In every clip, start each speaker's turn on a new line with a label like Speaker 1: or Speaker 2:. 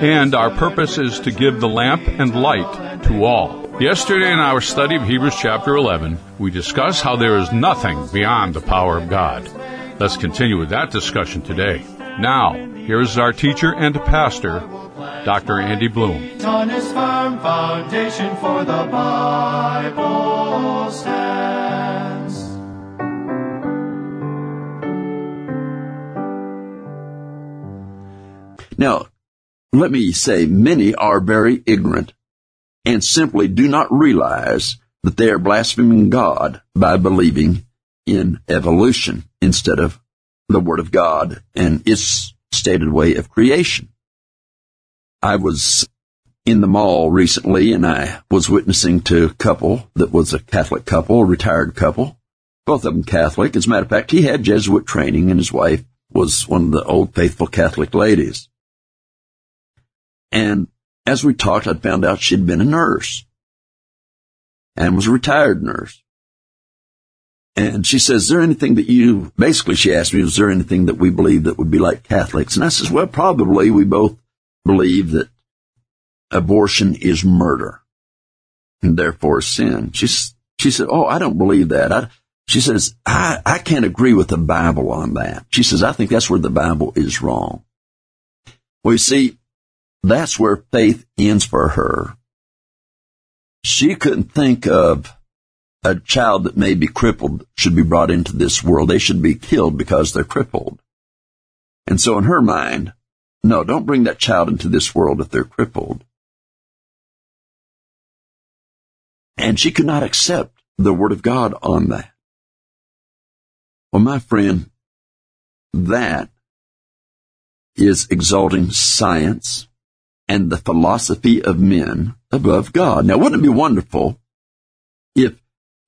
Speaker 1: and our purpose is to give the lamp and light to all. Yesterday in our study of Hebrews chapter 11, we discussed how there is nothing beyond the power of God. Let's continue with that discussion today. Now, here is our teacher and pastor, Dr. Andy Bloom.
Speaker 2: On his firm foundation for the Bible stands.
Speaker 3: Now, let me say, many are very ignorant and simply do not realize that they are blaspheming God by believing in evolution instead of the Word of God and its stated way of creation. I was in the mall recently and I was witnessing to a couple that was a Catholic couple, a retired couple, both of them Catholic. As a matter of fact, he had Jesuit training and his wife was one of the old faithful Catholic ladies. And as we talked, I found out she'd been a nurse and was a retired nurse. And she says, is there anything that you, basically she asked me, is there anything that we believe that would be like Catholics? And I says, well, probably we both believe that abortion is murder and therefore sin. She, she said, oh, I don't believe that. I, she says, I, I can't agree with the Bible on that. She says, I think that's where the Bible is wrong. Well, you see, that's where faith ends for her. She couldn't think of a child that may be crippled should be brought into this world. They should be killed because they're crippled. And so in her mind, no, don't bring that child into this world if they're crippled. And she could not accept the word of God on that. Well, my friend, that is exalting science and the philosophy of men above God. Now, wouldn't it be wonderful if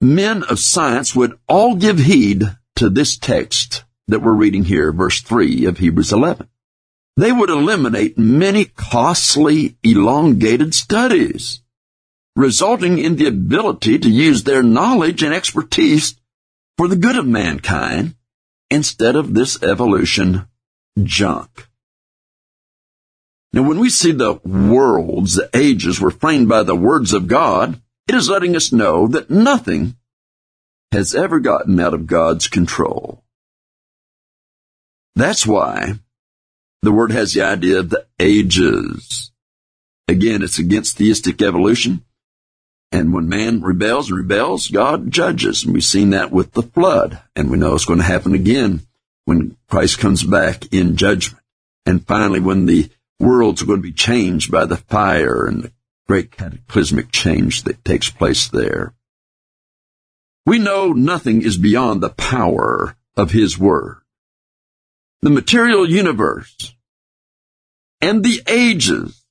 Speaker 3: men of science would all give heed to this text that we're reading here, verse 3 of Hebrews 11? They would eliminate many costly, elongated studies, resulting in the ability to use their knowledge and expertise for the good of mankind instead of this evolution junk. Now, when we see the worlds, the ages were framed by the words of God, it is letting us know that nothing has ever gotten out of God's control. That's why the word has the idea of the ages. Again, it's against theistic evolution. And when man rebels and rebels, God judges. And we've seen that with the flood. And we know it's going to happen again when Christ comes back in judgment. And finally, when the worlds are going to be changed by the fire and the great cataclysmic change that takes place there. We know nothing is beyond the power of His Word. The material universe and the ages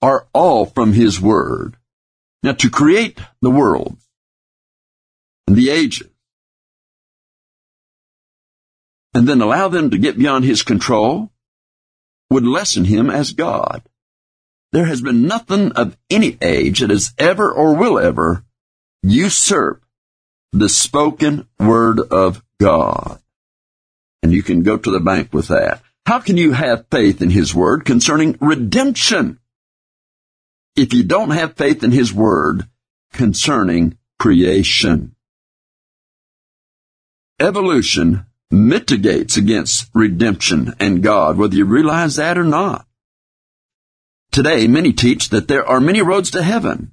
Speaker 3: are all from His Word. Now to create the world and the ages and then allow them to get beyond His control would lessen him as God. There has been nothing of any age that has ever or will ever usurp the spoken word of God. And you can go to the bank with that. How can you have faith in His Word concerning redemption if you don't have faith in His Word concerning creation? Evolution mitigates against redemption and God, whether you realize that or not. Today, many teach that there are many roads to heaven.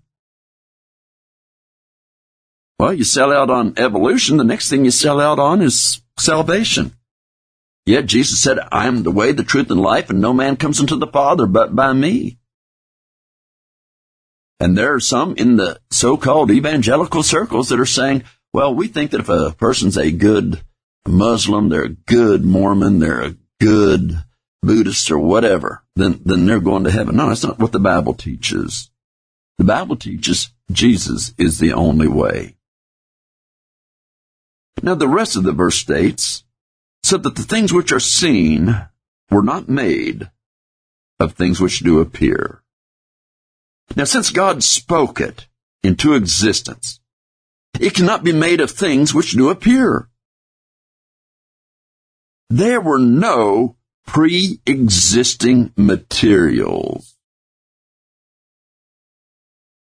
Speaker 3: Well, you sell out on evolution, the next thing you sell out on is salvation. Yet Jesus said, I am the way, the truth, and life, and no man comes unto the Father but by me. And there are some in the so-called evangelical circles that are saying, well, we think that if a person's a good Muslim, they're a good Mormon, they're a good Buddhist or whatever. then, then they're going to heaven. No, that's not what the Bible teaches. The Bible teaches Jesus is the only way. Now the rest of the verse states, so that the things which are seen were not made of things which do appear. Now since God spoke it into existence, it cannot be made of things which do appear. There were no pre-existing materials.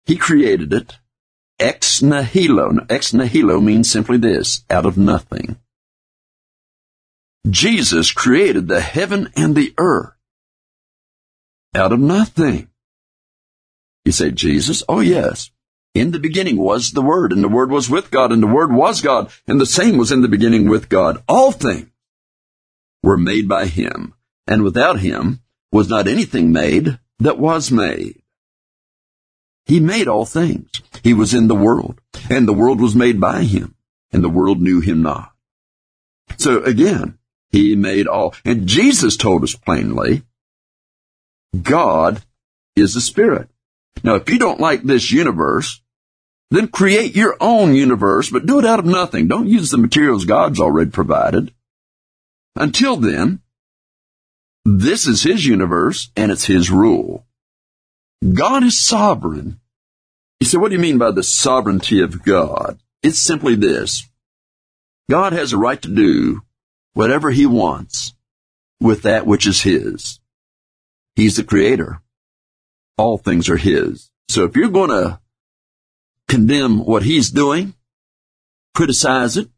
Speaker 3: He created it ex nihilo. Ex nihilo means simply this, out of nothing. Jesus created the heaven and the earth out of nothing. You say, Jesus? Oh yes. In the beginning was the Word, and the Word was with God, and the Word was God, and the same was in the beginning with God. All things were made by Him, and without Him was not anything made that was made. He made all things. He was in the world, and the world was made by Him, and the world knew Him not. So again, He made all. And Jesus told us plainly, God is a spirit. Now, if you don't like this universe, then create your own universe, but do it out of nothing. Don't use the materials God's already provided. Until then, this is His universe and it's His rule. God is sovereign. You say, what do you mean by the sovereignty of God? It's simply this. God has a right to do whatever He wants with that which is His. He's the creator. All things are His. So if you're going to condemn what He's doing, criticize it,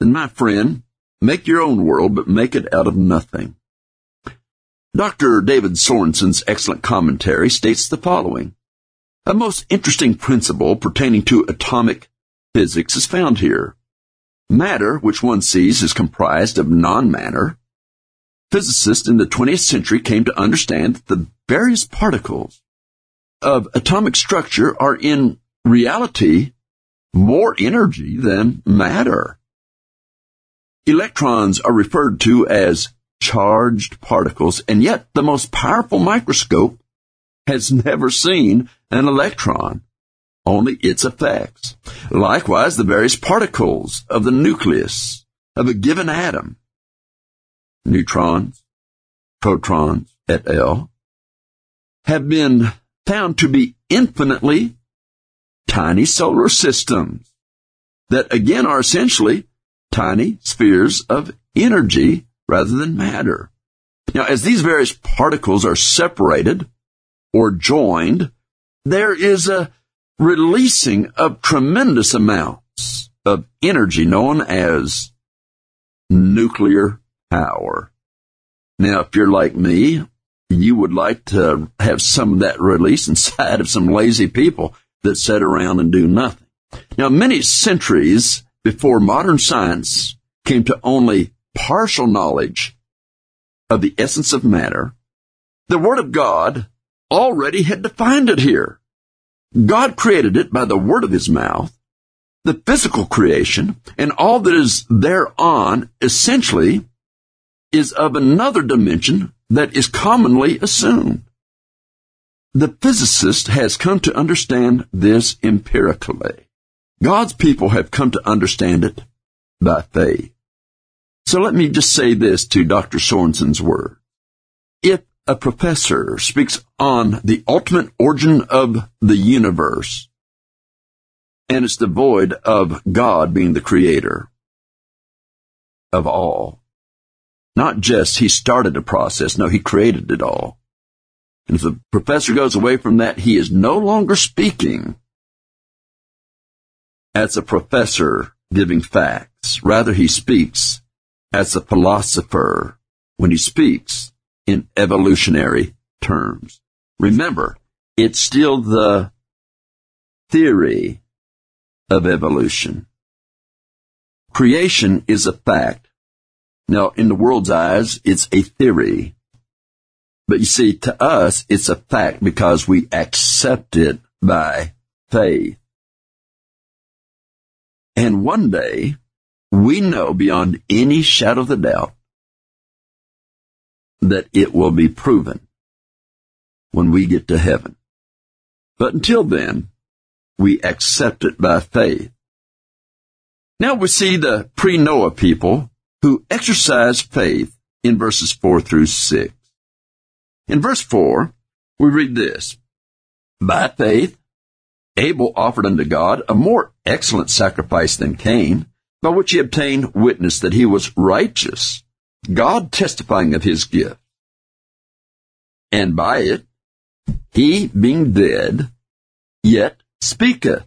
Speaker 3: then my friend, make your own world, but make it out of nothing. Dr. David Sorenson's excellent commentary states the following. A most interesting principle pertaining to atomic physics is found here. Matter, which one sees is comprised of non-matter, physicists in the 20th century came to understand that the various particles of atomic structure are in reality more energy than matter. Electrons are referred to as charged particles, and yet the most powerful microscope has never seen an electron, only its effects. Likewise, the various particles of the nucleus of a given atom neutrons, protons, et al., have been found to be infinitely tiny solar systems that again are essentially tiny spheres of energy rather than matter. Now, as these various particles are separated or joined, there is a releasing of tremendous amounts of energy known as nuclear power. Now, if you're like me, you would like to have some of that release inside of some lazy people that sit around and do nothing. Now, many centuries before modern science came to only partial knowledge of the essence of matter, the Word of God already had defined it here. God created it by the word of his mouth, the physical creation, and all that is thereon essentially is of another dimension that is commonly assumed. The physicist has come to understand this empirically. God's people have come to understand it by faith. So let me just say this to Dr. Sorenson's word. If a professor speaks on the ultimate origin of the universe, and it's devoid of God being the creator of all, not just he started a process, no, he created it all. And if the professor goes away from that, he is no longer speaking as a professor giving facts. Rather, he speaks as a philosopher when he speaks in evolutionary terms. Remember, it's still the theory of evolution. Creation is a fact now, in the world's eyes, it's a theory. But you see, to us, it's a fact because we accept it by faith. And one day, we know beyond any shadow of a doubt that it will be proven when we get to heaven. But until then, we accept it by faith. Now we see the pre-Noah people who exercise faith in verses 4 through 6. In verse 4, we read this, By faith, Abel offered unto God a more excellent sacrifice than Cain, by which he obtained witness that he was righteous, God testifying of his gift. And by it, he being dead, yet speaketh.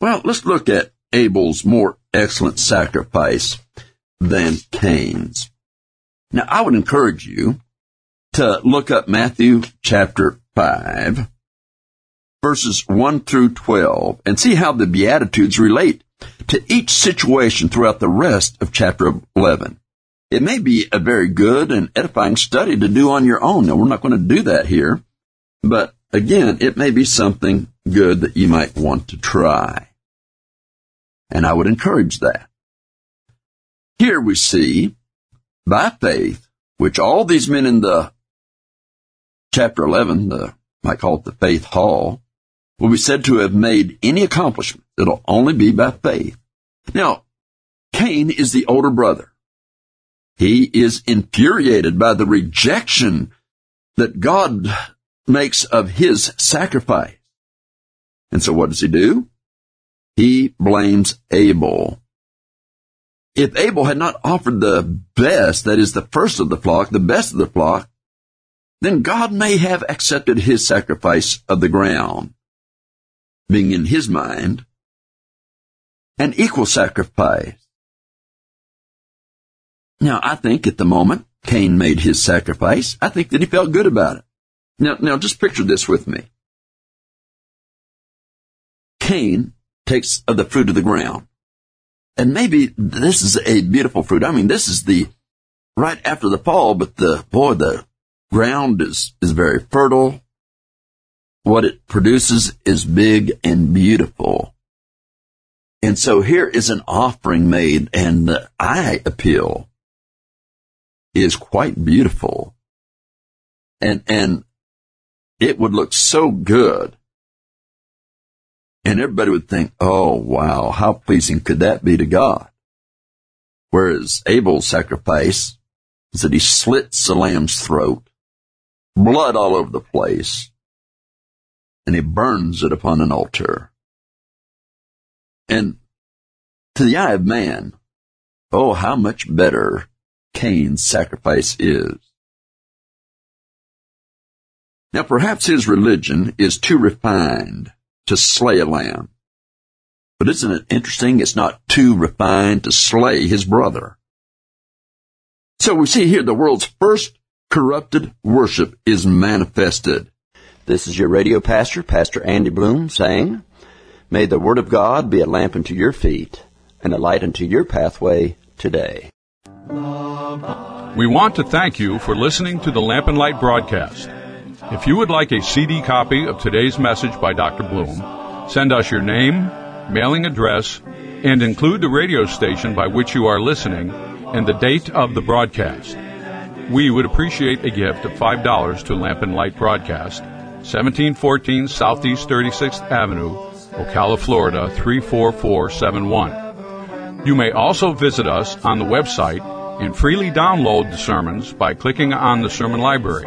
Speaker 3: Well, let's look at Abel's more excellent sacrifice than Cain's. Now, I would encourage you to look up Matthew chapter 5, verses 1 through 12, and see how the Beatitudes relate to each situation throughout the rest of chapter 11. It may be a very good and edifying study to do on your own. Now, we're not going to do that here, but again, it may be something good that you might want to try. And I would encourage that. Here we see, by faith, which all these men in the chapter 11, the, might call it the faith hall, will be said to have made any accomplishment. It'll only be by faith. Now, Cain is the older brother. He is infuriated by the rejection that God makes of his sacrifice. And so what does he do? He blames Abel. If Abel had not offered the best, that is the first of the flock, the best of the flock, then God may have accepted his sacrifice of the ground, being in his mind an equal sacrifice. Now, I think at the moment Cain made his sacrifice, I think that he felt good about it. Now, now just picture this with me. Cain takes of the fruit of the ground. And maybe this is a beautiful fruit. I mean, this is the right after the fall, but the boy, the ground is, is very fertile. What it produces is big and beautiful. And so here is an offering made and the eye appeal is quite beautiful. And, and it would look so good. And everybody would think, oh wow, how pleasing could that be to God? Whereas Abel's sacrifice is that he slits the lamb's throat, blood all over the place, and he burns it upon an altar. And to the eye of man, oh, how much better Cain's sacrifice is. Now perhaps his religion is too refined to slay a lamb. But isn't it interesting? It's not too refined to slay his brother. So we see here the world's first corrupted worship is manifested.
Speaker 4: This is your radio pastor, Pastor Andy Bloom, saying, May the Word of God be a lamp unto your feet and a light unto your pathway today.
Speaker 1: We want to thank you for listening to the Lamp and Light broadcast. If you would like a CD copy of today's message by Dr. Bloom, send us your name, mailing address, and include the radio station by which you are listening and the date of the broadcast. We would appreciate a gift of $5 to Lamp and Light Broadcast, 1714 Southeast 36th Avenue, Ocala, Florida 34471. You may also visit us on the website and freely download the sermons by clicking on the sermon library.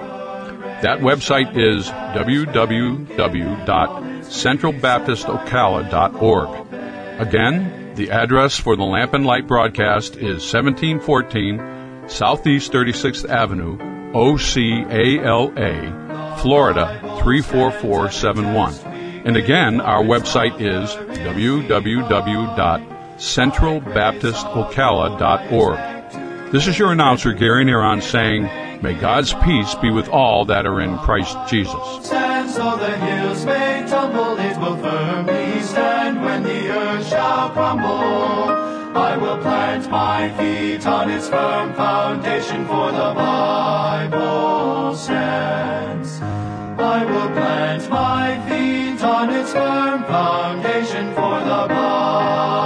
Speaker 1: That website is www.centralbaptistocala.org. Again, the address for the Lamp and Light broadcast is 1714 Southeast 36th Avenue, OCALA, Florida 34471. And again, our website is www.centralbaptistocala.org. This is your announcer, Gary Neron, saying, May God's peace be with all that are in Christ Jesus.
Speaker 2: So the hills may tumble, it will firmly stand when the earth shall crumble. I will plant my feet on its firm foundation, for the Bible. I will plant my feet on its firm foundation for the body.